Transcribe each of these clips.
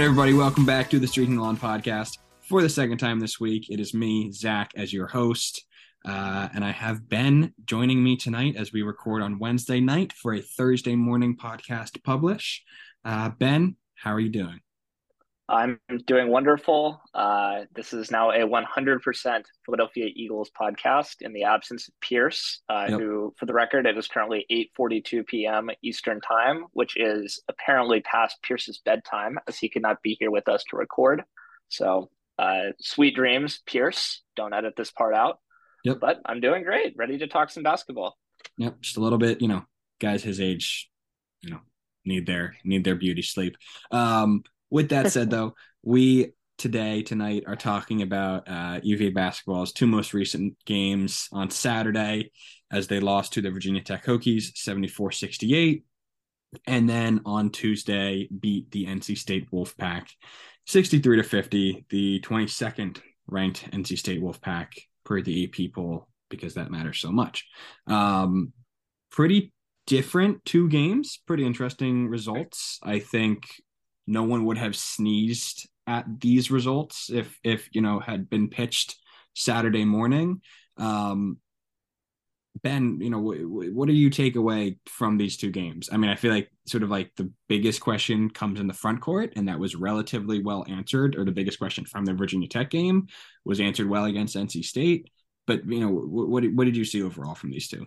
right, everybody, welcome back to the Streaking the Lawn podcast. For the second time this week, it is me, Zach, as your host. Uh, and I have Ben joining me tonight as we record on Wednesday night for a Thursday morning podcast publish. Uh, ben, how are you doing? I'm doing wonderful. Uh, this is now a 100% Philadelphia Eagles podcast in the absence of Pierce, uh, yep. who, for the record, it is currently 8:42 p.m. Eastern Time, which is apparently past Pierce's bedtime, as he could not be here with us to record. So, uh, sweet dreams, Pierce. Don't edit this part out. Yep. But I'm doing great. Ready to talk some basketball. Yep. Just a little bit. You know, guys his age, you know, need their need their beauty sleep. Um, with that said, though, we today tonight are talking about uh, UVA basketball's two most recent games on Saturday as they lost to the Virginia Tech Hokies 74-68 and then on Tuesday beat the NC State Wolfpack 63 to 50 the 22nd ranked NC State Wolfpack per the AP poll because that matters so much. Um, pretty different two games pretty interesting results. I think no one would have sneezed at these results if if you know had been pitched Saturday morning. Um, ben, you know, w- what do you take away from these two games? I mean, I feel like sort of like the biggest question comes in the front court, and that was relatively well answered. Or the biggest question from the Virginia Tech game was answered well against NC State. But you know, what what, what did you see overall from these two?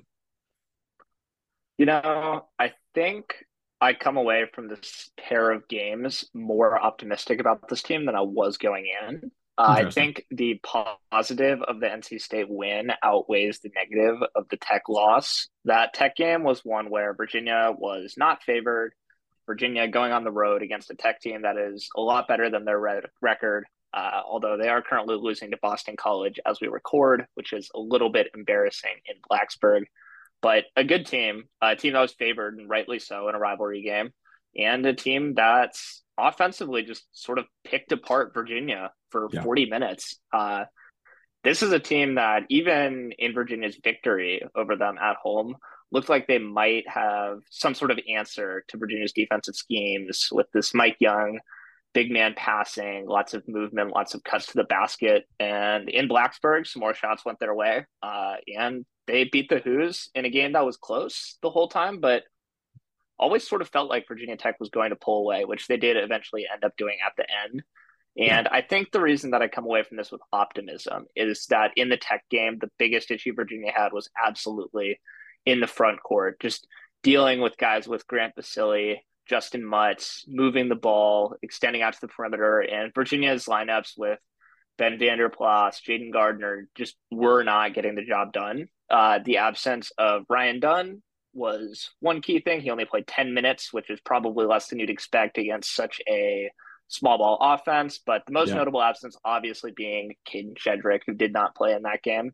You know, I think I come away from this pair of games more optimistic about this team than I was going in. Uh, I think the positive of the NC State win outweighs the negative of the Tech loss. That Tech game was one where Virginia was not favored. Virginia going on the road against a Tech team that is a lot better than their record, uh, although they are currently losing to Boston College as we record, which is a little bit embarrassing in Blacksburg but a good team, a team that was favored and rightly so in a rivalry game, and a team that's offensively just sort of picked apart Virginia for yeah. 40 minutes. Uh, this is a team that even in Virginia's victory over them at home looked like they might have some sort of answer to Virginia's defensive schemes with this Mike Young big man passing, lots of movement, lots of cuts to the basket. And in Blacksburg, some more shots went their way. Uh, and they beat the Hoos in a game that was close the whole time, but always sort of felt like Virginia Tech was going to pull away, which they did eventually end up doing at the end. And I think the reason that I come away from this with optimism is that in the Tech game, the biggest issue Virginia had was absolutely in the front court, just dealing with guys with Grant Basile, Justyn Mutz moving the ball, extending out to the perimeter, and Virginia's lineups with Ben Vander Plas, Jayden Gardner just were not getting the job done. Uh, the absence of Ryan Dunn was one key thing. He only played 10 minutes, which is probably less than you'd expect against such a small ball offense. But the most yeah. notable absence, obviously, being Kadin Shedrick, who did not play in that game.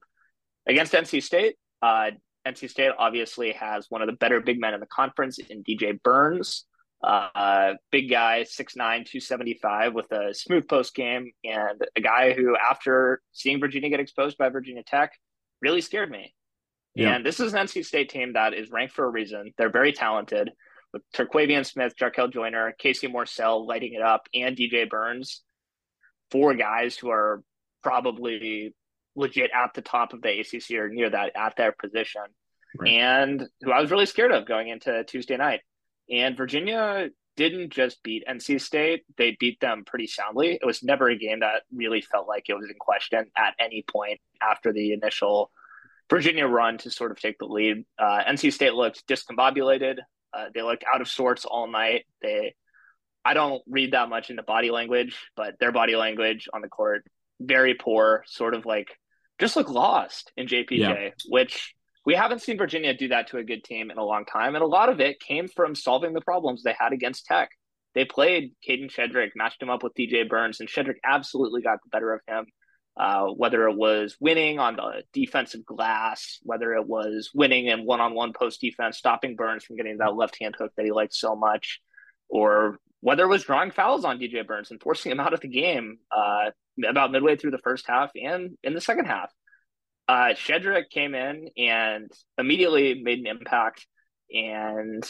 Against NC State, uh, NC State obviously has one of the better big men in the conference in DJ Burns. Uh, big guy, 6'9, 275 with a smooth post game, and a guy who, after seeing Virginia get exposed by Virginia Tech, really scared me. Yeah. And this is an NC State team that is ranked for a reason. They're very talented with Terquavion Smith, Jarkel Joiner, Casey Morsell lighting it up, and DJ Burns. Four guys who are probably legit at the top of the ACC or near that at their position, right. and who I was really scared of going into Tuesday night. And Virginia didn't just beat NC State, they beat them pretty soundly. It was never a game that really felt like it was in question at any point after the initial Virginia run to sort of take the lead. Uh, NC State looked discombobulated. Uh, they looked out of sorts all night. They, I don't read that much into body language, but their body language on the court very poor. Sort of like just look lost in JPJ, yeah. which we haven't seen Virginia do that to a good team in a long time. And a lot of it came from solving the problems they had against Tech. They played Kadin Shedrick, matched him up with DJ Burns, and Shedrick absolutely got the better of him. Uh, whether it was winning on the defensive glass, whether it was winning in one on one post defense, stopping Burns from getting that left hand hook that he liked so much, or whether it was drawing fouls on DJ Burns and forcing him out of the game uh, about midway through the first half and in the second half uh, Shedrick came in and immediately made an impact. And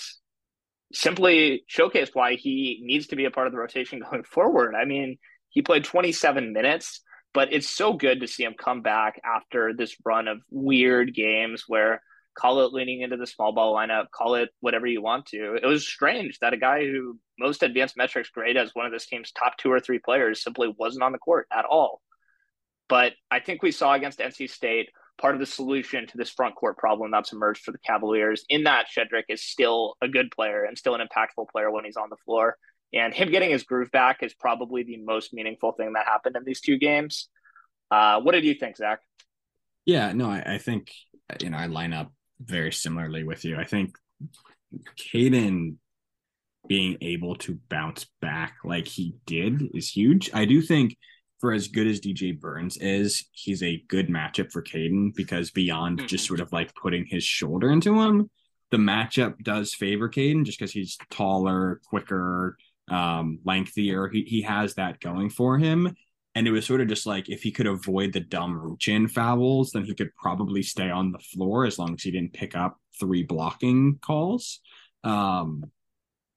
simply showcased why he needs to be a part of the rotation going forward. I mean, he played 27 minutes, but it's so good to see him come back after this run of weird games where call it leaning into the small ball lineup, call it whatever you want to. It was strange that a guy who most advanced metrics grade as one of this team's top two or three players simply wasn't on the court at all. But I think we saw against NC State part of the solution to this front court problem that's emerged for the Cavaliers. In that, Shedrick is still a good player and still an impactful player when he's on the floor. And him getting his groove back is probably the most meaningful thing that happened in these two games. Uh, what did you think, Zach? Yeah, no, I, I think you know I line up very similarly with you. I think Kadin being able to bounce back like he did is huge. I do think for as good as DJ Burns is, he's a good matchup for Kadin because beyond mm-hmm. just sort of like putting his shoulder into him, the matchup does favor Kadin just because he's taller, quicker, um, lengthier. He he has that going for him. And it was sort of just like if he could avoid the dumb reach-in fouls, then he could probably stay on the floor as long as he didn't pick up three blocking calls. Um,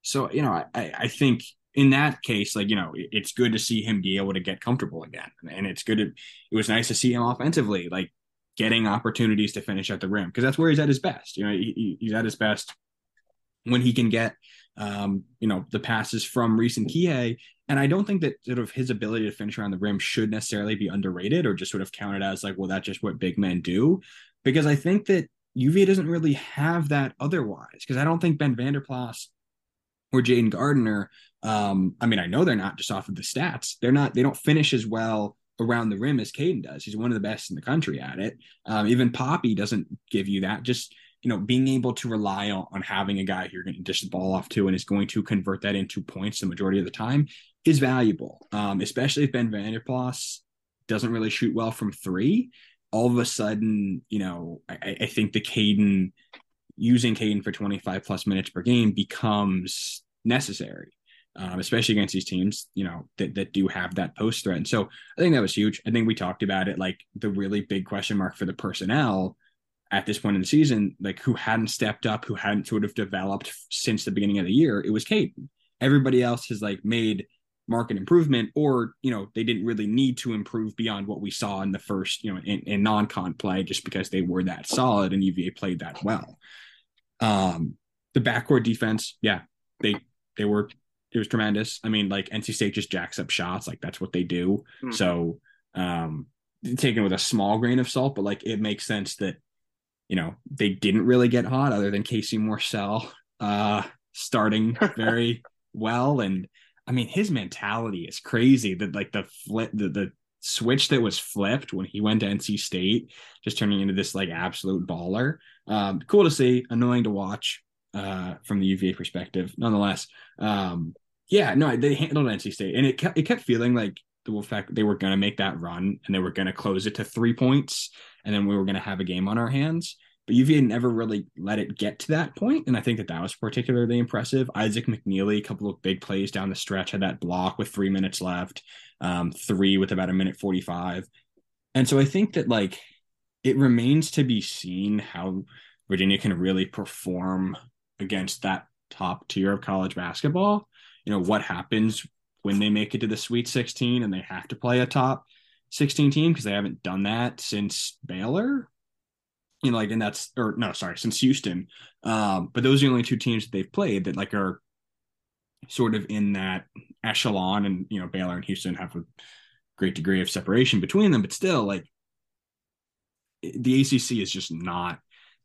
so you know, I, I think in that case, like you know, it's good to see him be able to get comfortable again, and it's good. To, it was nice to see him offensively, like getting opportunities to finish at the rim because that's where he's at his best. You know, he, he's at his best when he can get um, you know, the passes from Reese and Kihei. And I don't think that sort of his ability to finish around the rim should necessarily be underrated or just sort of counted as like, well, that's just what big men do. Because I think that UVA doesn't really have that otherwise. Because I don't think Ben Vander Plas or Jayden Gardner, um, I mean, I know they're not just off of the stats. They're not, they don't finish as well around the rim as Kadin does. He's one of the best in the country at it. Um, even Poppy doesn't give you that. Just you know, being able to rely on, on having a guy you're going to dish the ball off to and is going to convert that into points the majority of the time is valuable. Um, especially if Ben Vander Plas doesn't really shoot well from three. All of a sudden, you know, I, I think the Kadin using Kadin for 25 plus minutes per game becomes necessary. Um, especially against these teams, you know, that, that do have that post threat. And so I think that was huge. I think we talked about it like the really big question mark for the personnel at this point in the season, like who hadn't stepped up, who hadn't sort of developed since the beginning of the year, it was Kadin. Everybody else has like made market improvement, or you know, they didn't really need to improve beyond what we saw in the first, you know, in, in non-con play, just because they were that solid and UVA played that well. Um, the backcourt defense, yeah, they they were it was tremendous. I mean, like NC State just jacks up shots, like that's what they do. Mm-hmm. So um taken with a small grain of salt, but like it makes sense that you know, they didn't really get hot other than Casey Morsell uh, starting very well. And I mean, his mentality is crazy that like the flip, the, the switch that was flipped when he went to NC State, just turning into this like absolute baller. Um, cool to see, annoying to watch uh, from the UVA perspective, nonetheless. Um, yeah, no, they handled NC State, and it kept it kept feeling like the fact they were going to make that run and they were going to close it to three points and then we were going to have a game on our hands. But UVA never really let it get to that point, and I think that that was particularly impressive. Isaac McNeely, a couple of big plays down the stretch, had that block with three minutes left, um, three with about a minute forty-five, and so I think that like it remains to be seen how Virginia can really perform against that top tier of college basketball. You know what happens when they make it to the Sweet 16 and they have to play a top 16 team because they haven't done that since Baylor. You know, like, and that's or no, sorry, since Houston. Um, but those are the only two teams that they've played that like are sort of in that echelon, and you know, Baylor and Houston have a great degree of separation between them, but still, like, the ACC is just not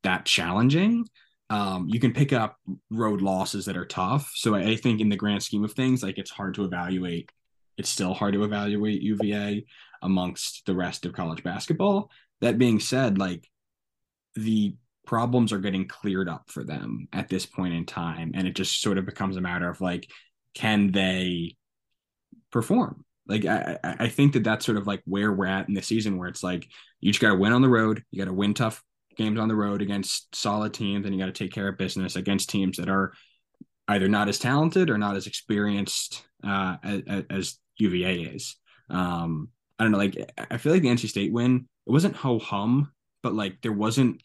that challenging. Um, you can pick up road losses that are tough. So I, I think in the grand scheme of things, like it's hard to evaluate. It's still hard to evaluate UVA amongst the rest of college basketball. That being said, like the problems are getting cleared up for them at this point in time. And it just sort of becomes a matter of like, can they perform? Like, I, I think that that's sort of like where we're at in the season, where it's like, you just got to win on the road. You got to win tough games on the road against solid teams, and you got to take care of business against teams that are either not as talented or not as experienced uh, as, as UVA is. Um, I don't know. Like I feel like the NC State win, it wasn't ho hum, but like there wasn't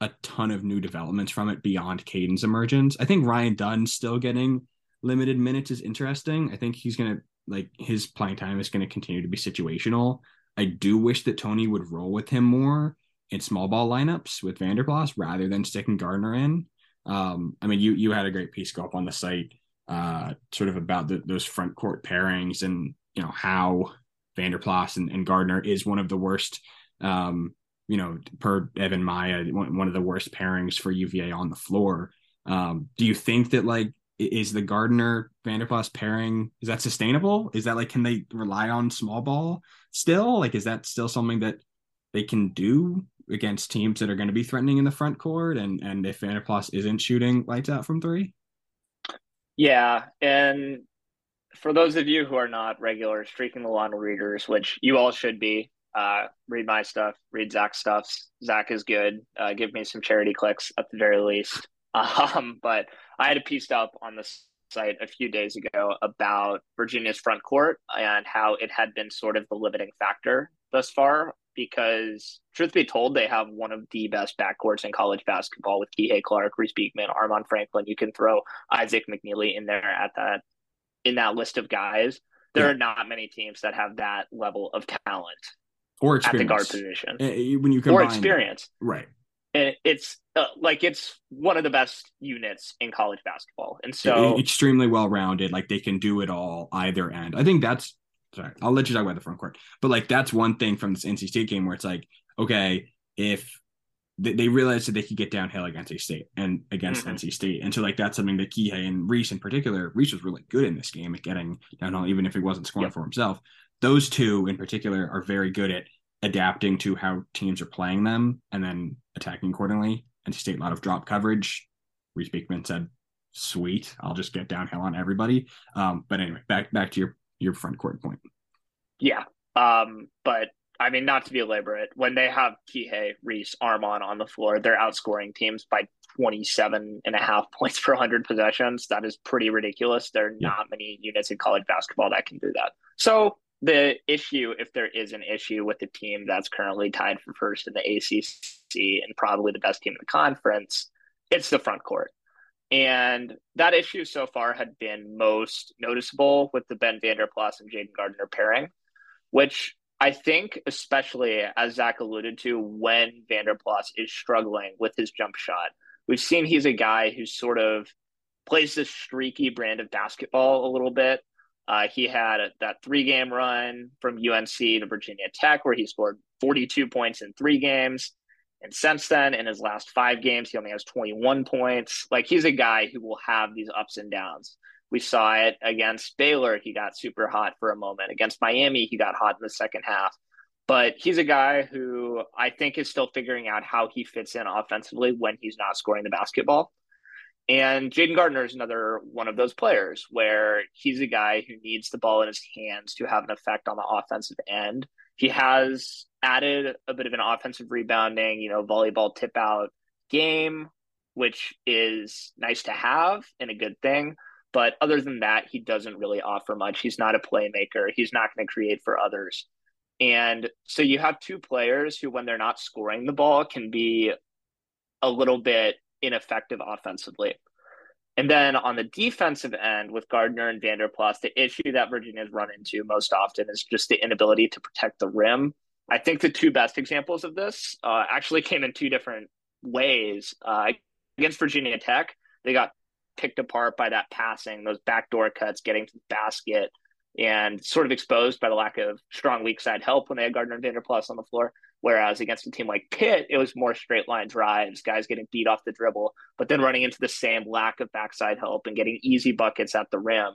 a ton of new developments from it beyond Kadin's emergence. I think Ryan Dunn still getting limited minutes is interesting. I think he's gonna like his playing time is gonna continue to be situational. I do wish that Tony would roll with him more in small ball lineups with Vanderplas rather than sticking Gardner in. Um, I mean, you you had a great piece go up on the site, uh, sort of about the, those front court pairings and you know how Vanderplas and, and Gardner is one of the worst um, you know, per Evan Miya, one, of the worst pairings for UVA on the floor. Um, do you think that like is the Gardner Vanderplas pairing is that sustainable? Is that like can they rely on small ball still? Like is that still something that they can do against teams that are going to be threatening in the front court? And and if Vanderplas isn't shooting lights out from three? Yeah, and for those of you who are not regular streaking the lawn readers, which you all should be, uh, read my stuff, read Zach's stuff. Zach is good. Uh, give me some charity clicks at the very least. Um, but I had a piece up on the site a few days ago about Virginia's front court and how it had been sort of the limiting factor thus far. Because, truth be told, they have one of the best backcourts in college basketball with Kihei Clark, Reese Beekman, Armaan Franklin. You can throw Isaac McNeely in there at that in that list of guys. There yeah. are not many teams that have that level of talent or experience. at the guard position eh, when you combine or experience, right? And it's uh, like it's one of the best units in college basketball, and so extremely well rounded. Like they can do it all either end. I think that's sorry. I'll let you talk about the front court, but like that's one thing from this NC State game where it's like, okay, if they realized that they could get downhill against a state and against mm-hmm. NC State. And so like that's something that Kihei and Reese in particular, Reese was really good in this game at getting downhill, even if he wasn't scoring yep. for himself those two in particular are very good at adapting to how teams are playing them and then attacking accordingly. NC State a lot of drop coverage. Reese Beekman said, "Sweet, I'll just get downhill on everybody." Um, but anyway, back back to your your front court point. Yeah, um, but I mean, not to be elaborate, when they have Kihei, Reese, Armaan on the floor, they're outscoring teams by 27 and a half points per 100 possessions. That is pretty ridiculous. There are yeah. not many units in college basketball that can do that. So the issue, if there is an issue with the team that's currently tied for first in the ACC and probably the best team in the conference, it's the front court. And that issue so far had been most noticeable with the Ben Vanderplas and Jayden Gardner pairing, which I think, especially as Zach alluded to, when Vanderplas is struggling with his jump shot, we've seen he's a guy who sort of plays this streaky brand of basketball a little bit uh, he had a, that three game run from UNC to Virginia Tech where he scored 42 points in three games. And since then, in his last five games, he only has 21 points. Like he's a guy who will have these ups and downs. We saw it against Baylor. He got super hot for a moment. Against Miami, he got hot in the second half. But he's a guy who I think is still figuring out how he fits in offensively when he's not scoring the basketball. And Jayden Gardner is another one of those players where he's a guy who needs the ball in his hands to have an effect on the offensive end. He has added a bit of an offensive rebounding, you know, volleyball tip out game, which is nice to have and a good thing. But other than that, he doesn't really offer much. He's not a playmaker. He's not going to create for others. And so you have two players who, when they're not scoring the ball, can be a little bit ineffective offensively. And then on the defensive end with Gardner and Vanderplas, the issue that Virginia's run into most often is just the inability to protect the rim. I think the two best examples of this uh, actually came in two different ways. Uh, against Virginia Tech, they got picked apart by that passing, those backdoor cuts, getting to the basket, and sort of exposed by the lack of strong weak side help when they had Gardner and Vanderplas on the floor. Whereas against a team like Pitt, it was more straight line drives, guys getting beat off the dribble, but then running into the same lack of backside help and getting easy buckets at the rim.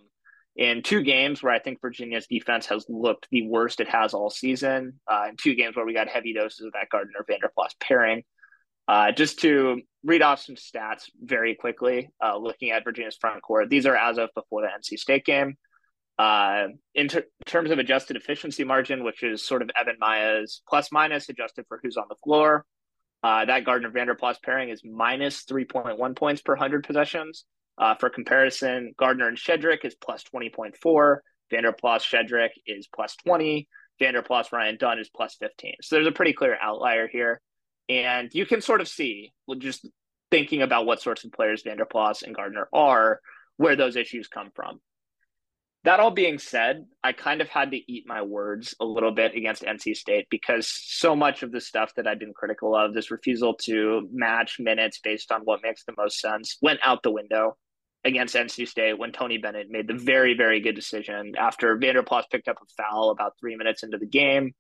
In two games where I think Virginia's defense has looked the worst it has all season, uh, in two games where we got heavy doses of that Gardner Vanderplas pairing. Uh, just to read off some stats very quickly, uh, looking at Virginia's front court, these are as of before the NC State game. Uh, in ter- terms of adjusted efficiency margin, which is sort of Evan Miya's plus minus adjusted for who's on the floor, uh, that Gardner Vanderplas pairing is minus 3.1 points per 100 possessions. Uh, for comparison, Gardner and Shedrick is plus 20.4. Vanderplas Shedrick is plus 20. Vanderplas Ryan Dunn is plus 15. So there's a pretty clear outlier here. And you can sort of see, just thinking about what sorts of players Vanderplas and Gardner are, where those issues come from. That all being said, I kind of had to eat my words a little bit against NC State because so much of the stuff that I've been critical of, this refusal to match minutes based on what makes the most sense, went out the window against NC State when Tony Bennett made the very, very good decision after Vanderplas picked up a foul about three minutes into the game.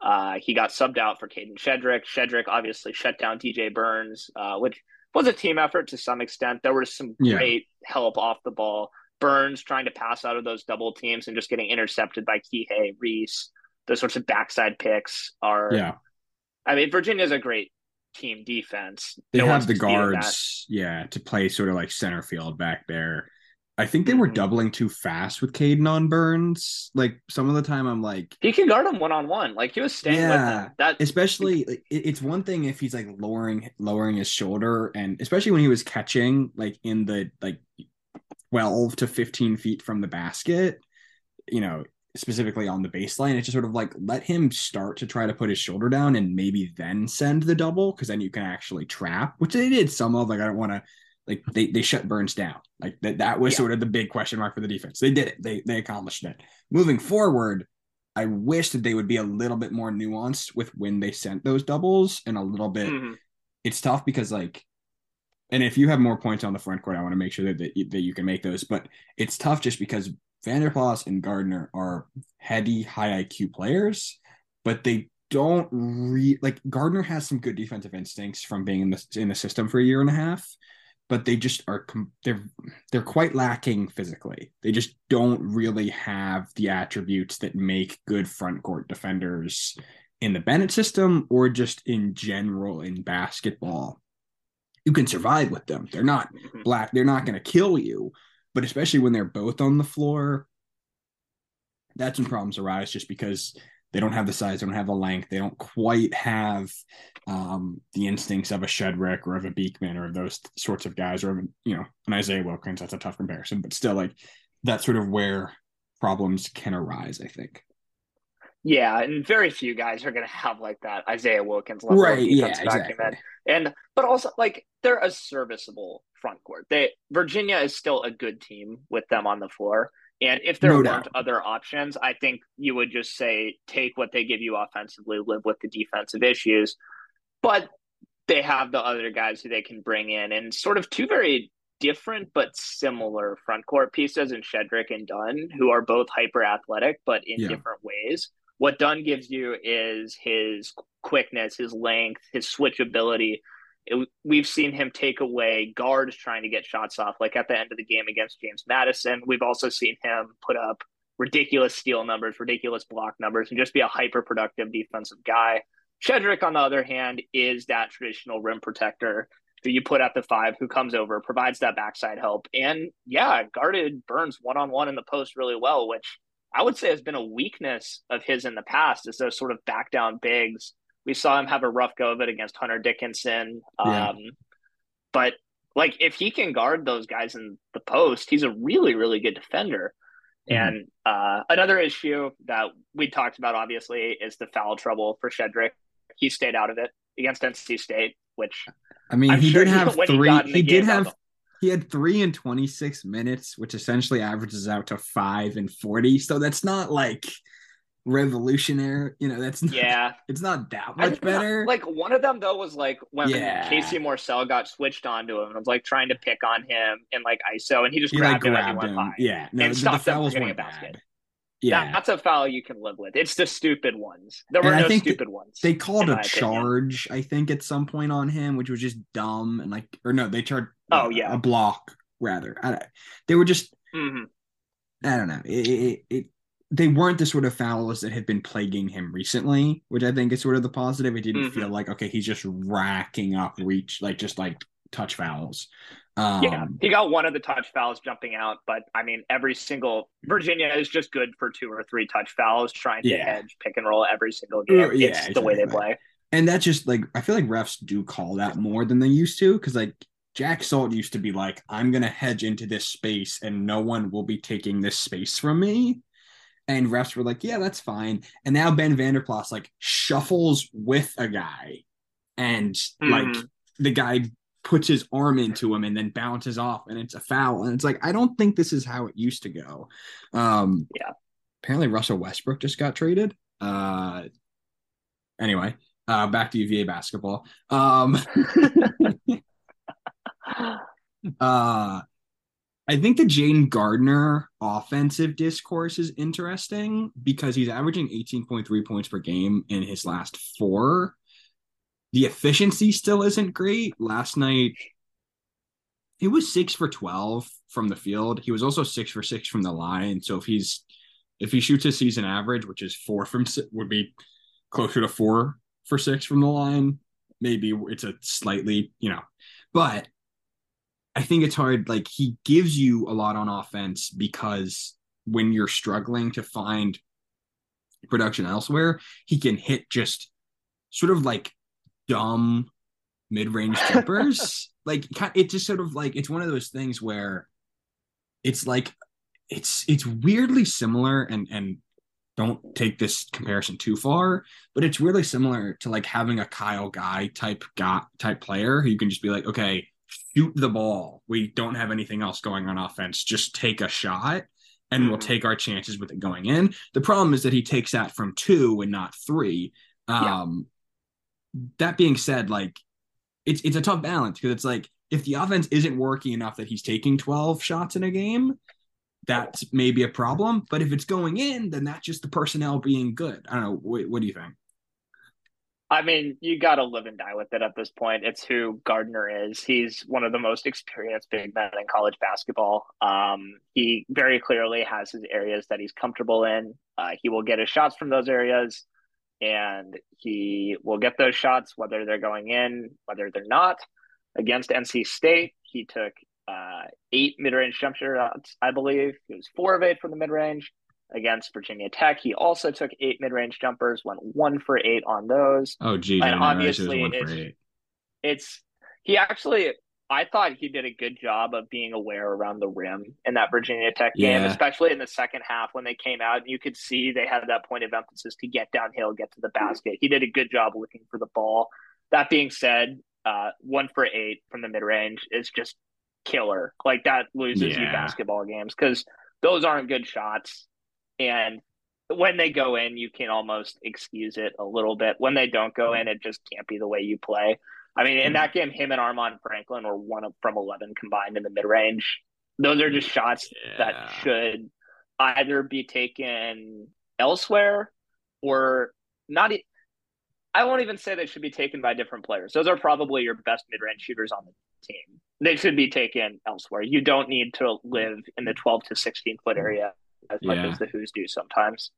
Uh, he got subbed out for Kadin Shedrick. Shedrick obviously shut down DJ Burns, uh, which was a team effort to some extent. There was some great yeah. help off the ball. Burns trying to pass out of those double teams and just getting intercepted by Kihei, Reese. Those sorts of backside picks are. Yeah. I mean, Virginia's a great team defense. They no have the guards, yeah, to play sort of like center field back there. I think they were mm-hmm. doubling too fast with Kadin on Burns. Like some of the time, I'm like, he can guard him one on one. Like he was staying yeah, with him. That especially, like, it's one thing if he's like lowering lowering his shoulder, and especially when he was catching like in the like twelve to fifteen feet from the basket. You know, specifically on the baseline. It's just sort of like let him start to try to put his shoulder down and maybe then send the double because then you can actually trap, which they did some of. Like I don't want to like they they shut Burns down. Like that that was yeah. sort of the big question mark for the defense. They did it. They they accomplished it. Moving forward, I wish that they would be a little bit more nuanced with when they sent those doubles and a little bit. Mm-hmm. It's tough because like and if you have more points on the front court, I want to make sure that, that, you, that you can make those. But it's tough just because Vanderplas and Gardner are heady, high IQ players, but they don't re like Gardner has some good defensive instincts from being in the in the system for a year and a half, but they just are they're they're quite lacking physically. They just don't really have the attributes that make good front court defenders in the Bennett system or just in general in basketball. You can survive with them. They're not mm-hmm. black. They're not going to kill you, but especially when they're both on the floor, that's when problems arise just because they don't have the size, they don't have the length, they don't quite have um, the instincts of a Shedrick or of a Beekman or of those sorts of guys, or of you know, an Isaiah Wilkins. That's a tough comparison, but still, like that's sort of where problems can arise. I think. Yeah, and very few guys are going to have like that Isaiah Wilkins level right, yeah, exactly. And but also like they're a serviceable front court. They Virginia is still a good team with them on the floor. And if there no weren't doubt. other options, I think you would just say take what they give you offensively, live with the defensive issues. But they have the other guys who they can bring in and sort of two very different but similar front court pieces in Shedrick and Dunn, who are both hyper athletic but in yeah. different ways. What Dunn gives you is his quickness, his length, his switchability. It, we've seen him take away guards trying to get shots off, like at the end of the game against James Madison. We've also seen him put up ridiculous steal numbers, ridiculous block numbers, and just be a hyper productive defensive guy. Shedrick, on the other hand, is that traditional rim protector who you put at the five, who comes over, provides that backside help, and yeah, guarded Burns one on one in the post really well, which I would say has been a weakness of his in the past is those sort of back down bigs. We saw him have a rough go of it against Hunter Dickinson. Yeah. Um, but like if he can guard those guys in the post, he's a really, really good defender. Mm-hmm. And uh, another issue that we talked about obviously is the foul trouble for Shedrick. He stayed out of it against NC State, which I mean, he sure did have three. He, he did have he had three and 26 minutes, which essentially averages out to five and 40. So that's not like revolutionary. You know, that's not, yeah, it's not that much better. like one of them though was like when yeah. Casey Morsell got switched onto him and was like trying to pick on him in like ISO, and he just he grabbed, like, grabbed him, him. High yeah, no, and the, stopped the fouls him weren't basket. Bad. Yeah, that, that's a foul you can live with. It's the stupid ones. There were no stupid ones. They called a charge, opinion. I think, at some point on him, which was just dumb and like, or no, they charged. Oh yeah, a block rather. I, they were just, mm-hmm. I don't know. It, it, it, they weren't the sort of fouls that had been plaguing him recently, which I think is sort of the positive. It didn't mm-hmm. feel like okay, he's just racking up reach, like just like touch fouls. Um, yeah, he got one of the touch fouls jumping out, but I mean, every single Virginia is just good for two or three touch fouls, trying to yeah. hedge pick and roll every single game. Yeah, it's exactly. the way they play. And that's just like I feel like refs do call that more than they used to because like Jack Salt used to be like, I'm going to hedge into this space and no one will be taking this space from me. And refs were like, yeah, that's fine. And now Ben Vanderplas like shuffles with a guy and mm-hmm. like the guy puts his arm into him and then bounces off and it's a foul and it's like I don't think this is how it used to go. Um yeah. Apparently Russell Westbrook just got traded. Uh anyway, uh back to UVA basketball. Um uh I think the Jane Gardner offensive discourse is interesting because he's averaging 18.3 points per game in his last four. The efficiency still isn't great. Last night, he was six for 12 from the field. He was also six for six from the line. So if he's if he shoots his season average, which is four from would be closer to four for six from the line, maybe it's a slightly, you know, but I think it's hard. Like he gives you a lot on offense because when you're struggling to find production elsewhere, he can hit just sort of like dumb mid-range jumpers. like it just sort of like it's one of those things where it's like it's it's weirdly similar and and don't take this comparison too far, but it's really similar to like having a Kyle Guy type guy type player who you can just be like, okay, shoot the ball. We don't have anything else going on offense. Just take a shot and mm-hmm. we'll take our chances with it going in. The problem is that he takes that from two and not three. Um. That being said, like it's it's a tough balance because it's like if the offense isn't working enough that he's taking 12 shots in a game, that's maybe a problem. But if it's going in, then that's just the personnel being good. I don't know. What, what do you think? I mean, you got to live and die with it at this point. It's who Gardner is. He's one of the most experienced big men in college basketball. Um, he very clearly has his areas that he's comfortable in. Uh, he will get his shots from those areas, and he will get those shots whether they're going in, whether they're not. Against NC State, he took uh, eight mid-range jump shots, I believe. He was four of eight from the mid-range against Virginia Tech. He also took eight mid range jumpers, went one for eight on those. Oh, geez. And obviously, it's, it's, he actually, I thought he did a good job of being aware around the rim in that Virginia Tech game, yeah. especially in the second half when they came out. You could see they had that point of emphasis to get downhill, get to the basket. He did a good job looking for the ball. That being said, uh, one for eight from the mid range is just killer. Like that loses yeah. you basketball games because those aren't good shots. And when they go in, you can almost excuse it a little bit. When they don't go in, it just can't be the way you play. I mean, in hmm. that game, him and Armaan Franklin were one of, from 11 combined in the mid range. Those are just shots yeah. that should either be taken elsewhere or not. I won't even say they should be taken by different players. Those are probably your best mid range shooters on the team. They should be taken elsewhere. You don't need to live in the 12 to 16 foot hmm. area as yeah. much as the Hoos do sometimes.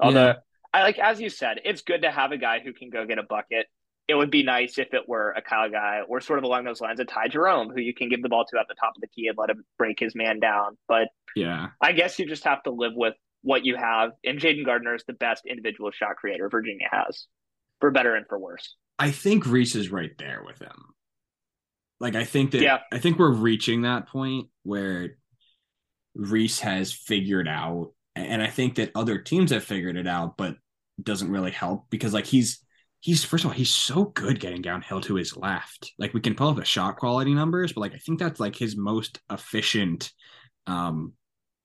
Although yeah. I like as you said, it's good to have a guy who can go get a bucket. It would be nice if it were a Kyle Guy or sort of along those lines, a Ty Jerome, who you can give the ball to at the top of the key and let him break his man down. But yeah, I guess you just have to live with what you have. And Jayden Gardner is the best individual shot creator Virginia has, for better and for worse. I think Reese is right there with him. Like I think that yeah. I think we're reaching that point where Reese has figured out, and I think that other teams have figured it out, but doesn't really help because like he's he's first of all he's so good getting downhill to his left. Like we can pull up the shot quality numbers, but like I think that's like his most efficient um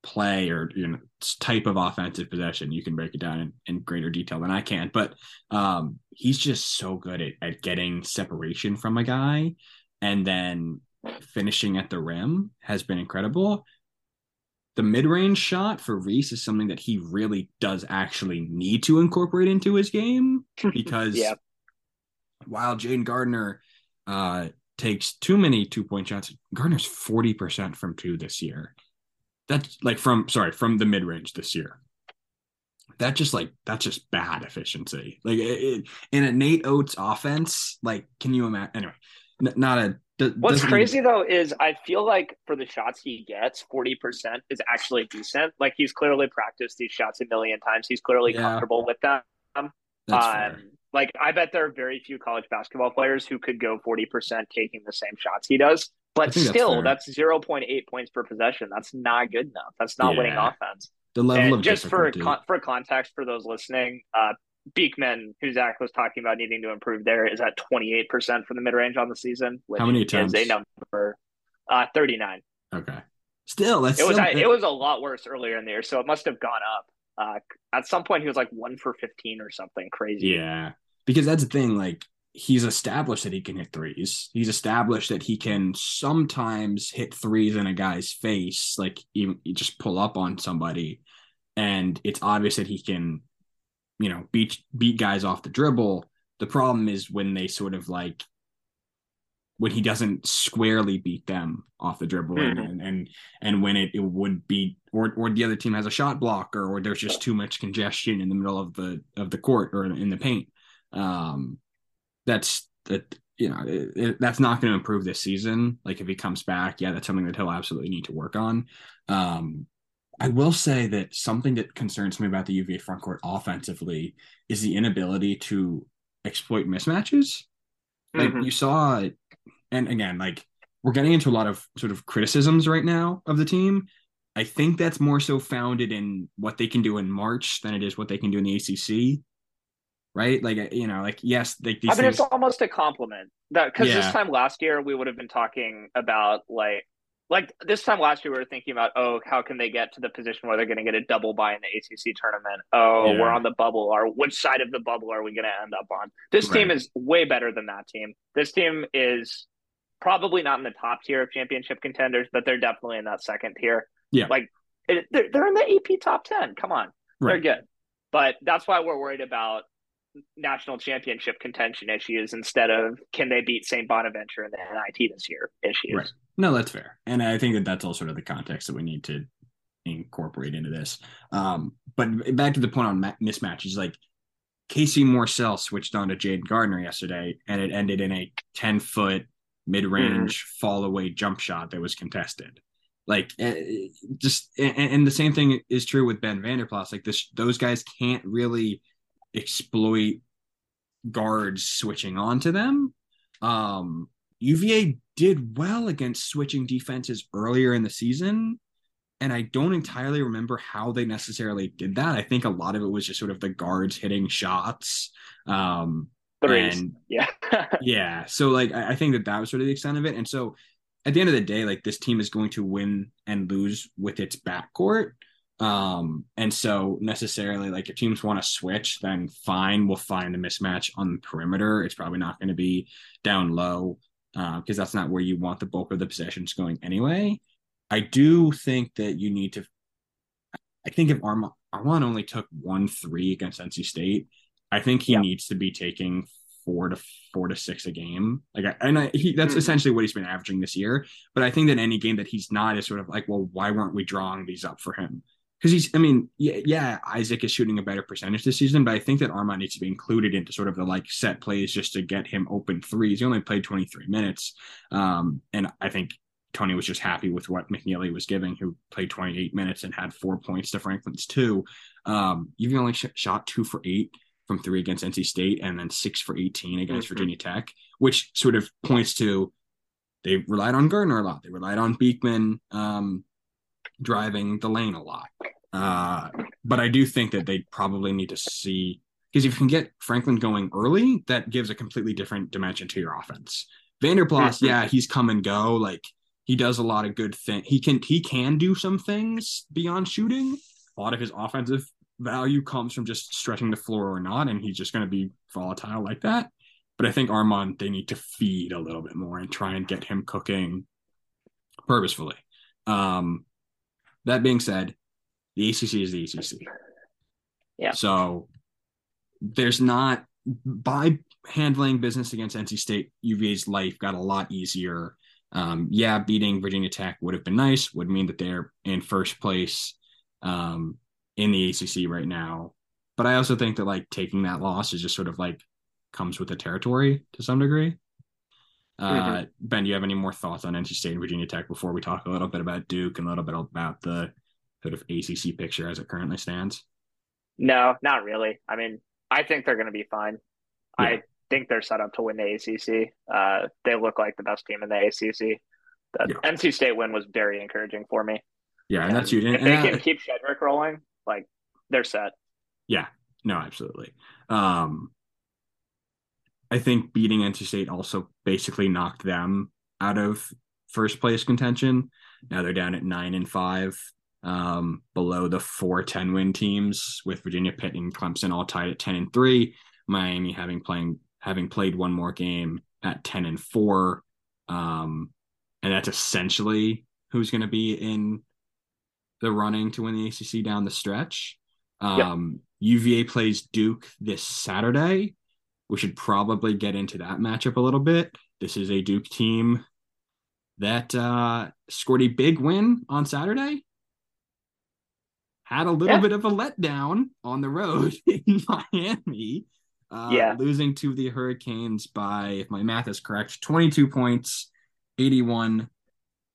play or you know type of offensive possession. You can break it down in, in greater detail than I can, but um he's just so good at, at getting separation from a guy and then finishing at the rim has been incredible the mid-range shot for Reese is something that he really does actually need to incorporate into his game because yeah. while Jane Gardner uh, takes too many two-point shots, Gardner's 40% from two this year. That's like from sorry, from the mid-range this year. That just like that's just bad efficiency. Like it, it, in a Nate Oats offense, like can you imagine anyway, n- not a What's crazy though is I feel like for the shots he gets, forty percent is actually decent. Like he's clearly practiced these shots a million times. He's clearly yeah. comfortable with them. That's um. Like I bet there are very few college basketball players who could go forty percent taking the same shots he does. But still, that's zero point eight points per possession. That's not good enough. That's not yeah. winning offense. The level and of just for con- for context for those listening, uh, Beekman, who Zach was talking about needing to improve there, is at 28% from the mid range on the season, How many attempts? is a number uh, 39. Okay. Still, that's it was still, it was a lot worse earlier in the year, so it must have gone up. Uh, at some point, he was like one for 15 or something crazy. Yeah, because that's the thing. Like he's established that he can hit threes. He's established that he can sometimes hit threes in a guy's face, like even just pull up on somebody. And it's obvious that he can, you know, beat beat guys off the dribble. The problem is when they sort of like when he doesn't squarely beat them off the dribble mm-hmm. and, and and when it, it would be or or the other team has a shot blocker or there's just too much congestion in the middle of the of the court or in the paint um that's that you know it, it, that's not going to improve this season like if he comes back yeah that's something that he'll absolutely need to work on um I will say that something that concerns me about the UVA front court offensively is the inability to exploit mismatches. Like mm-hmm. you saw and again, like we're getting into a lot of sort of criticisms right now of the team. I think that's more so founded in what they can do in March than it is what they can do in the ACC. Right? Like, you know, like, yes, they, I mean, things... it's almost a compliment that because yeah. this time last year we would have been talking about like, like this time last year we were thinking about, oh, how can they get to the position where they're going to get a double bye in the ACC tournament? Oh, yeah. we're on the bubble. Or which side of the bubble are we going to end up on? This right. team is way better than that team. This team is probably not in the top tier of championship contenders, but they're definitely in that second tier. Yeah. Like it, they're, they're in the AP top 10. Come on. Right. They're good. But that's why we're worried about national championship contention issues instead of can they beat St. Bonaventure in the NIT this year issues. Right. No, that's fair. And I think that that's all sort of the context that we need to incorporate into this. Um, but back to the point on ma- mismatches, like Casey Morsell switched on to Jayden Gardner yesterday, and it ended in a 10 foot mid-range mm. fall away jump shot that was contested like eh, just and, and, the same thing is true with ben vander plas like this those guys can't really exploit guards switching onto them um uva did well against switching defenses earlier in the season and i don't entirely remember how they necessarily did that i think a lot of it was just sort of the guards hitting shots um Threes. And yeah. yeah. So like I, I think that that was sort of the extent of it. And so at the end of the day, like this team is going to win and lose with its backcourt. Um, and so necessarily like if teams want to switch, then fine, we'll find a mismatch on the perimeter. It's probably not going to be down low because uh, that's not where you want the bulk of the possessions going anyway. I do think that you need to. I think if Armaan Armaan only took one three against NC State, I think he yeah. needs to be taking four to four to six a game. Like, I, and I, he, that's mm essentially what he's been averaging this year. But I think that any game that he's not is sort of like, well, why weren't we drawing these up for him? Because he's, I mean, yeah, yeah, Isaac is shooting a better percentage this season, but I think that Armaan needs to be included into sort of the like set plays just to get him open threes. He only played 23 minutes. Um, and I think Tony was just happy with what McNeely was giving, who played 28 minutes and had four points to Franklin's two. Um, you've only sh- shot two for eight from three against NC State and then six for 18 against mm-hmm. Virginia Tech, which sort of points to they relied on Gardner a lot. They relied on Beekman um, driving the lane a lot. Uh, but I do think that they probably need to see because if you can get Franklin going early, that gives a completely different dimension to your offense. Vander Plas, mm-hmm. yeah, he's come and go. Like he does a lot of good things. He can he can do some things beyond shooting. A lot of his offensive value comes from just stretching the floor or not, and he's just going to be volatile like that. But I think Armaan they need to feed a little bit more and try and get him cooking purposefully. Um, that being said, the ACC is the ACC. Yeah. So there's not by handling business against NC State, UVA's life got a lot easier. Um, yeah, beating Virginia Tech would have been nice. Would mean that they're in first place. Um, in the ACC right now. But I also think that like taking that loss is just sort of like comes with the territory to some degree. Uh, mm-hmm. Ben, do you have any more thoughts on NC State and Virginia Tech before we talk a little bit about Duke and a little bit about the sort of ACC picture as it currently stands? No, not really. I mean, I think they're going to be fine. Yeah. I think they're set up to win the ACC. Uh, they look like the best team in the ACC. The yeah. NC State win was very encouraging for me. Yeah, and, and that's you. if they can keep Shedrick rolling, like they're set. Yeah. No, absolutely. Um, I think beating NC State also basically knocked them out of first place contention. Now they're down at nine and five, um, below the four 10 win teams with Virginia Pitt and Clemson all tied at 10 and three. Miami having playing having played one more game at 10 and four. Um, and that's essentially who's going to be in the running to win the ACC down the stretch. Um. UVA plays Duke this Saturday. We should probably get into that matchup a little bit. This is a Duke team that uh, scored a big win on Saturday. Had a little yeah. bit of a letdown on the road in Miami. Uh, yeah. Losing to the Hurricanes by, if my math is correct, 22 points, 81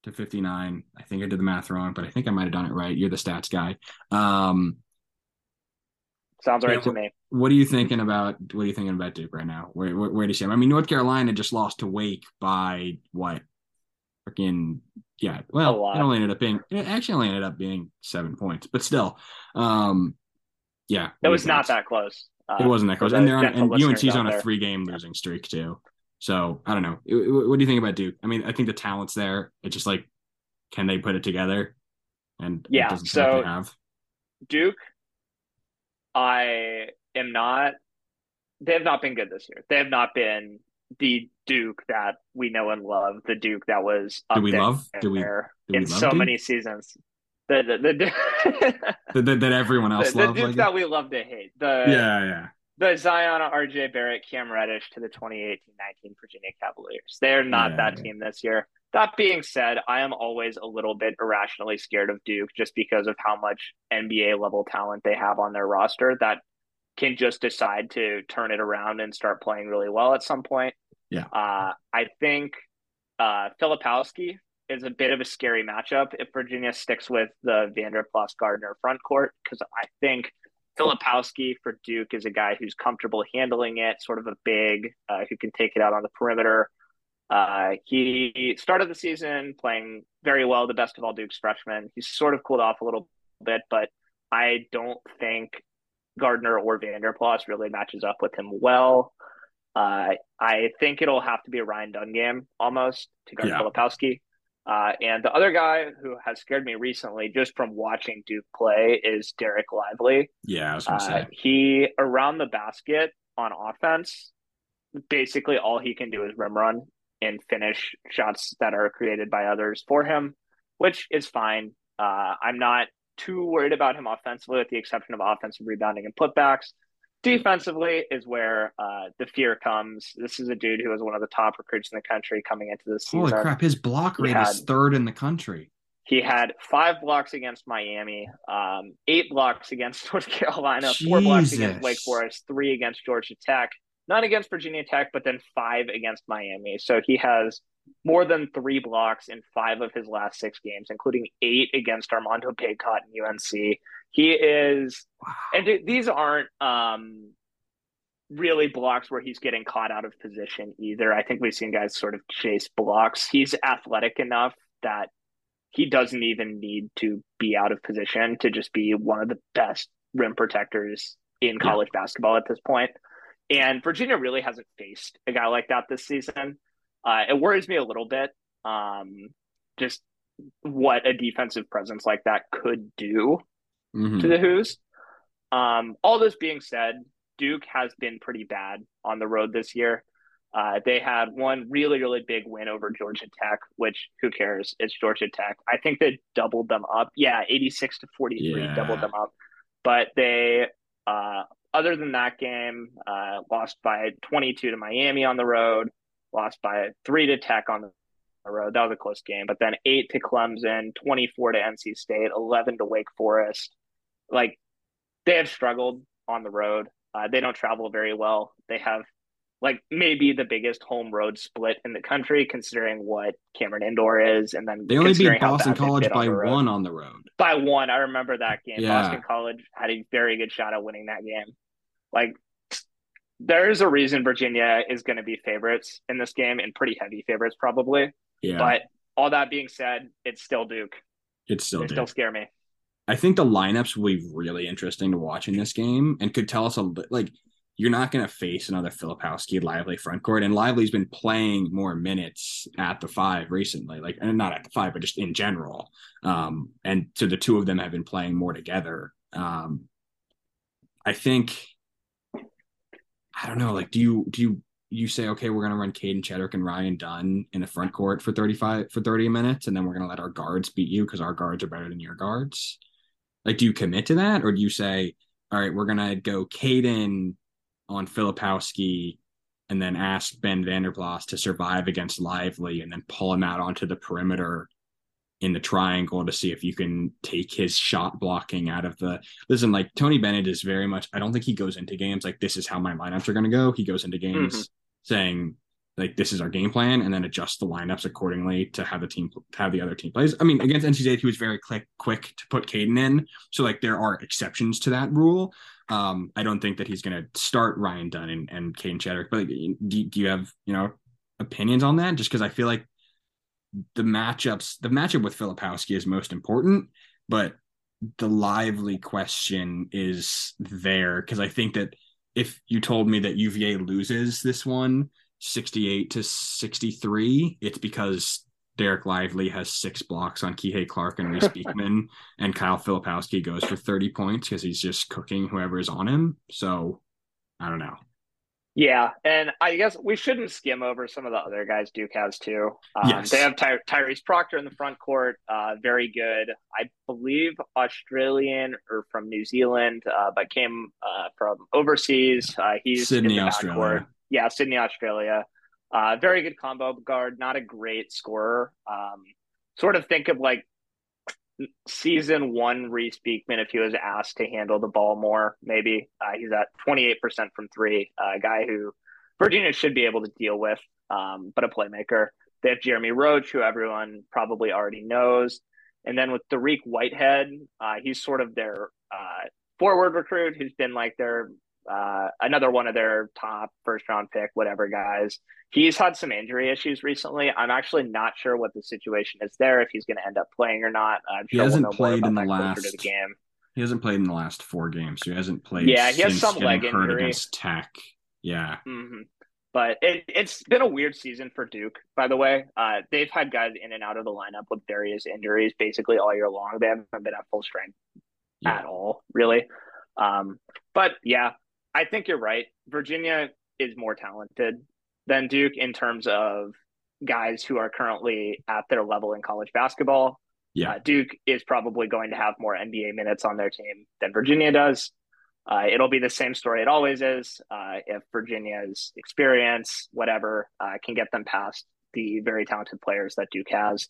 to 59. I think I did the math wrong, but I think I might have done it right. You're the stats guy. Um, Sounds right to me. What are you thinking about? What are you thinking about Duke right now? Where, where, where do you see him? I mean, North Carolina just lost to Wake by what? Freaking yeah. Well, it only ended up being it actually only ended up being seven points, but still, um, yeah. It was not that close. Uh, it wasn't that close, and they're on, and UNC's on a three game losing streak too. So I don't know. What do you think about Duke? I mean, I think the talent's there. It's just like, can they put it together? And yeah, so Duke, I am not. They have not been good this year. They have not been the Duke that we know and love. The Duke that was do we love? Do we, do we in so Duke? many seasons? The the, the, the that everyone else the, loved, the Duke like that we love to hate. The yeah yeah the Zion, RJ Barrett, Cam Reddish to the 2018-19 Virginia Cavaliers. They're not yeah, that yeah. team this year. That being said, I am always a little bit irrationally scared of Duke just because of how much NBA level talent they have on their roster that can just decide to turn it around and start playing really well at some point. Yeah. Uh, I think uh, Filipowski is a bit of a scary matchup if Virginia sticks with the Vanderplas Gardner front court because I think – Filipowski for Duke is a guy who's comfortable handling it, sort of a big uh, who can take it out on the perimeter. Uh, he started the season playing very well, the best of all Duke's freshmen. He's sort of cooled off a little bit, but I don't think Gardner or Vanderplas really matches up with him well. Uh, I think it'll have to be a Ryan Dunn game almost to guard yeah. Filipowski. Uh, and the other guy who has scared me recently, just from watching Duke play, is Dereck Lively. Yeah, I was to uh, say he around the basket on offense. Basically, all he can do is rim run and finish shots that are created by others for him, which is fine. Uh, I'm not too worried about him offensively, with the exception of offensive rebounding and putbacks. Defensively is where uh, the fear comes. This is a dude who was one of the top recruits in the country coming into this season. Holy crap! His block rate had, is third in the country. He had five blocks against Miami, um, eight blocks against North Carolina, Jesus. four blocks against Wake Forest, three against Georgia Tech, none against Virginia Tech, but then five against Miami. So he has more than three blocks in five of his last six games, including eight against Armando Bacot and UNC. He is, wow. and these aren't um, really blocks where he's getting caught out of position either. I think we've seen guys sort of chase blocks. He's athletic enough that he doesn't even need to be out of position to just be one of the best rim protectors in college yeah. basketball at this point. And Virginia really hasn't faced a guy like that this season. Uh, it worries me a little bit. Um, just what a defensive presence like that could do mm-hmm. to the Hoos. Um, all this being said, Duke has been pretty bad on the road this year. Uh, they had one really, really big win over Georgia Tech, which who cares? It's Georgia Tech. I think they doubled them up. Yeah, 86 to 43 yeah. doubled them up. But they, uh, other than that game, uh, lost by 22 to Miami on the road, lost by three to Tech on the road. That was a close game. But then eight to Clemson, 24 to NC State, 11 to Wake Forest. Like they have struggled on the road. Uh, they don't travel very well. They have like maybe the biggest home road split in the country, considering what Cameron Indoor is, and then they only beat Boston College by on one on the road. By one, I remember that game. Yeah. Boston College had a very good shot at winning that game. Like there is a reason Virginia is going to be favorites in this game, and pretty heavy favorites probably. Yeah. But all that being said, it's still Duke. It's still they Duke. still scare me. I think the lineups will be really interesting to watch in this game and could tell us a like you're not going to face another Filipowski Lively front court, and Lively's been playing more minutes at the five recently, like and not at the five, but just in general. Um, and so the two of them have been playing more together. Um, I think I don't know, like do you do you you say okay, we're going to run Kadin Shedrick and Ryan Dunn in the front court for 35 for 30 minutes, and then we're going to let our guards beat you because our guards are better than your guards. Like, do you commit to that, or do you say, all right, we're going to go Kadin on Filipowski and then ask Ben Vanderplas to survive against Lively and then pull him out onto the perimeter in the triangle to see if you can take his shot blocking out of the listen like Tony Bennett is very much I don't think he goes into games like this is how my lineups are going to go he goes into games mm-hmm. saying like this is our game plan and then adjust the lineups accordingly to have the team have the other team plays. I mean, against NC State, he was very quick quick to put Kadin in. So like there are exceptions to that rule. Um, I don't think that he's going to start Ryan Dunn and, and Kadin Shedrick, but do, do you have, you know, opinions on that? Just because I feel like the matchups, the matchup with Filipowski is most important, but the lively question is there because I think that if you told me that UVA loses this one 68 to 63, it's because Dereck Lively has six blocks on Kihei Clark and Reece Beekman, and Kyle Filipowski goes for 30 points because he's just cooking whoever is on him. So I don't know. Yeah, and I guess we shouldn't skim over some of the other guys Duke has too. Um, yes. They have Ty- Tyrese Proctor in the front court, uh, very good. I believe Australian or from New Zealand, uh, but came uh, from overseas. Uh, he's Sydney, Australia. Yeah, Sydney, Australia. Uh, very good combo guard, not a great scorer. Um, sort of think of like season one Reece Beekman if he was asked to handle the ball more, maybe. Uh, he's at 28% from three, uh, a guy who Virginia should be able to deal with, um, but a playmaker. They have Jeremy Roach, who everyone probably already knows. And then with Dariq Whitehead, uh, he's sort of their uh, forward recruit who's been like their uh, another one of their top first round pick, whatever guys. He's had some injury issues recently. I'm actually not sure what the situation is there, if he's going to end up playing or not. I'm he hasn't we'll played in the last the game. He hasn't played in the last four games. So he hasn't played. Yeah, he has some leg injury against Tech. Yeah. Mm-hmm. But it, has been a weird season for Duke, by the way. Uh, they've had guys in and out of the lineup with various injuries basically all year long. They haven't been at full strength yeah. at all, really. Um, but yeah, I think you're right. Virginia is more talented than Duke in terms of guys who are currently at their level in college basketball. Yeah. Uh, Duke is probably going to have more NBA minutes on their team than Virginia does. Uh, it'll be the same story it always is. Uh, if Virginia's experience, whatever, uh, can get them past the very talented players that Duke has.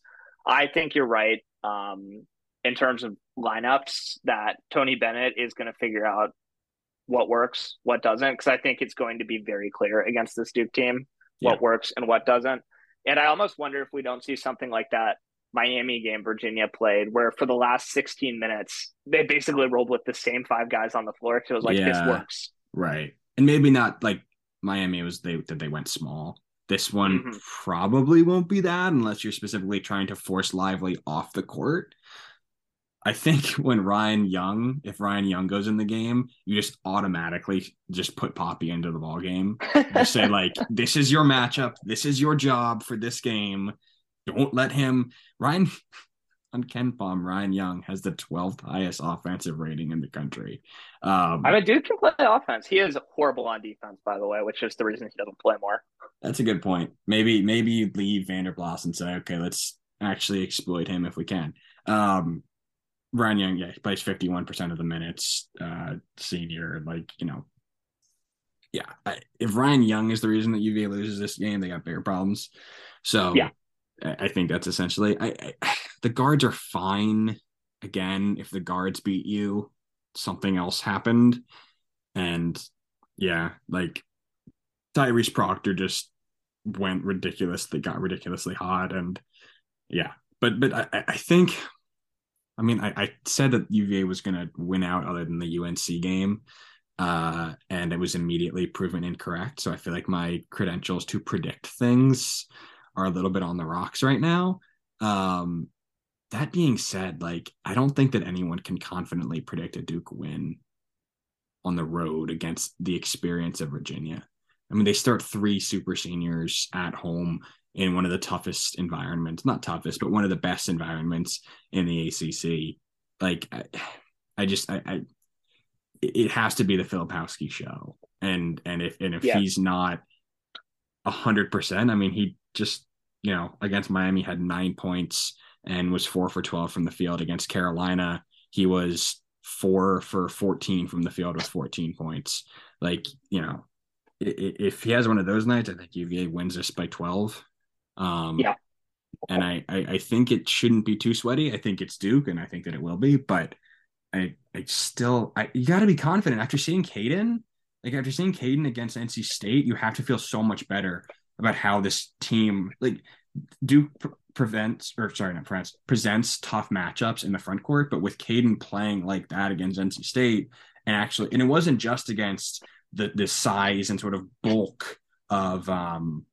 I think you're right um, in terms of lineups that Tony Bennett is going to figure out what works, what doesn't, because I think it's going to be very clear against this Duke team what yeah. works and what doesn't. And I almost wonder if we don't see something like that Miami game Virginia played, where for the last 16 minutes, they basically rolled with the same five guys on the floor. So it was like, yeah, this works. Right. And maybe not like Miami was they that they went small. This one mm-hmm. probably won't be that unless you're specifically trying to force Lively off the court. I think when Ryan Young, if Ryan Young goes in the game, you just automatically just put Poppy into the ball game. Just say like, "This is your matchup. This is your job for this game. Don't let him." Ryan on KenPom, Ryan Young has the 12th highest offensive rating in the country. Um, I mean, dude can play offense. He is horrible on defense, by the way, which is the reason he doesn't play more. That's a good point. Maybe maybe you leave Vanderplas and say, okay, let's actually exploit him if we can. Um, Ryan Young, yeah, he plays 51% of the minutes, uh, senior. Like, you know, yeah, I, if Ryan Young is the reason that UVA loses this game, they got bigger problems. So, yeah, I, I think that's essentially, I, I, the guards are fine. Again, if the guards beat you, something else happened. And yeah, like Tyrese Proctor just went ridiculously, got ridiculously hot. And yeah, but, but I, I think I mean, I, I said that UVA was going to win out other than the UNC game, uh, and it was immediately proven incorrect. So I feel like my credentials to predict things are a little bit on the rocks right now. Um, that being said, like I don't think that anyone can confidently predict a Duke win on the road against the experience of Virginia. I mean, they start three super seniors at home in one of the toughest environments, not toughest, but one of the best environments in the ACC. Like, I, I just, I, I, it has to be the Filipowski show, and and if and if yeah. he's not a hundred percent, I mean, he just you know against Miami had nine points and was four for twelve from the field against Carolina. He was four for 14 from the field with 14 points. Like, you know, if he has one of those nights, I think UVA wins this by 12. Um, yeah. And I, I, I think it shouldn't be too sweaty. I think it's Duke, and I think that it will be. But I, I still, I you got to be confident after seeing Kadin. Like after seeing Kadin against NC State, you have to feel so much better about how this team, like Duke prevents or sorry, not prevents presents tough matchups in the front court, but with Kadin playing like that against NC State, and actually, and it wasn't just against the the size and sort of bulk of um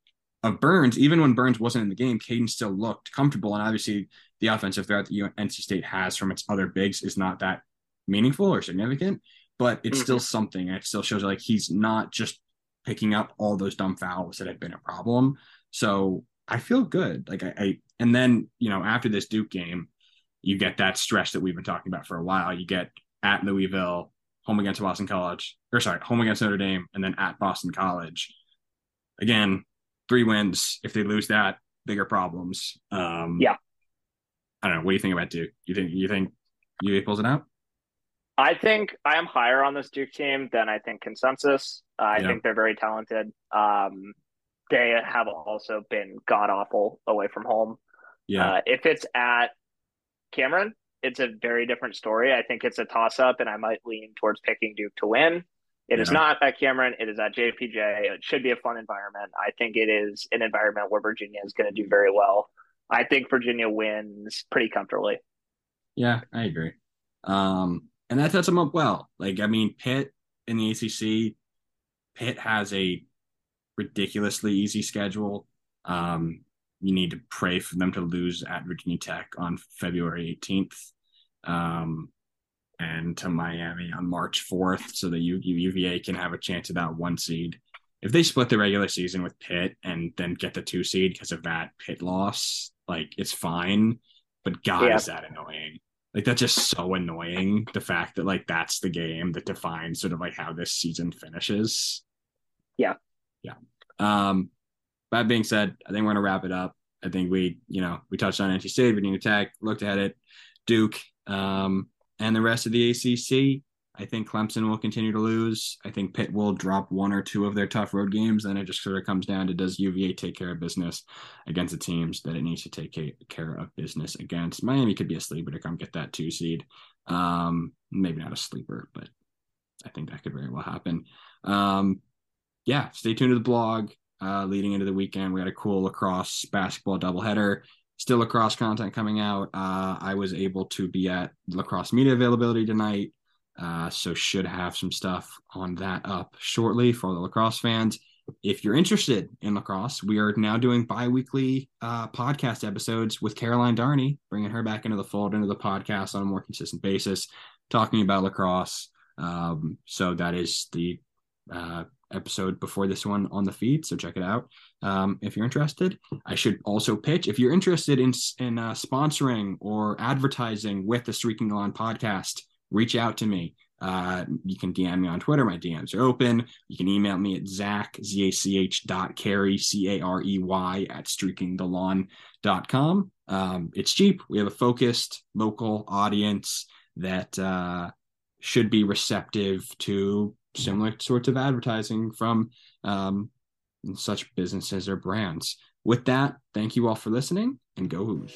of Burns. Even when Burns wasn't in the game, Kadin still looked comfortable, and obviously the offensive threat that NC State has from its other bigs is not that meaningful or significant, but it's mm-hmm. still something. And It still shows like he's not just picking up all those dumb fouls that had been a problem. So I feel good. Like I, I, and then you know after this Duke game, you get that stress that we've been talking about for a while. You get at Louisville, home against Boston College, or sorry, home against Notre Dame, and then at Boston College. Again, three wins. If they lose that, bigger problems. Um, yeah. I don't know. What do you think about Duke? You think you think UA pulls it out? I think I am higher on this Duke team than I think consensus. Uh, I yeah. think they're very talented. Um, they have also been god awful away from home. Yeah. Uh, if it's at Cameron, it's a very different story. I think it's a toss up, and I might lean towards picking Duke to win. It yeah. is not at Cameron. It is at JPJ. It should be a fun environment. I think it is an environment where Virginia is going to do very well. I think Virginia wins pretty comfortably. Yeah, I agree. Um, and that sets them up well. Like, I mean, Pitt in the ACC, Pitt has a ridiculously easy schedule. Um, you need to pray for them to lose at Virginia Tech on February 18th um, and to Miami on March 4th so that U- UVA can have a chance at that one seed. If they split the regular season with Pitt and then get the two seed because of that Pitt loss, like it's fine. But God, yeah. is that annoying? Like that's just so annoying. The fact that like that's the game that defines sort of like how this season finishes. Yeah yeah. Um, that being said, I think we're gonna wrap it up. I think we, you know, we touched on NC State, Virginia Tech, looked at it, Duke, um, and the rest of the ACC. I think Clemson will continue to lose. I think Pitt will drop one or two of their tough road games. Then it just sort of comes down to does UVA take care of business against the teams that it needs to take care of business against. Miami could be a sleeper to come get that two seed. Um, maybe not a sleeper, but I think that could very well happen. Um, yeah, stay tuned to the blog. Uh, leading into the weekend, we had a cool lacrosse basketball doubleheader. Still lacrosse content coming out. Uh, I was able to be at lacrosse media availability tonight, uh, so should have some stuff on that up shortly for the lacrosse fans. If you're interested in lacrosse, we are now doing bi-weekly uh, podcast episodes with Caroline Darney, bringing her back into the fold, into the podcast on a more consistent basis, talking about lacrosse. Um, so that is the uh, episode before this one on the feed, so check it out um, if you're interested. I should also pitch if you're interested in in uh, sponsoring or advertising with the Streaking the Lawn podcast. Reach out to me. Uh, you can DM me on Twitter. My DMs are open. You can email me at Zach, Z-A-C-H dot Carey, C-A-R-E-Y at streakingthelawn.com. Um, it's cheap. We have a focused local audience that uh, should be receptive to similar sorts of advertising from um, such businesses or brands. With that, thank you all for listening and go Hoos.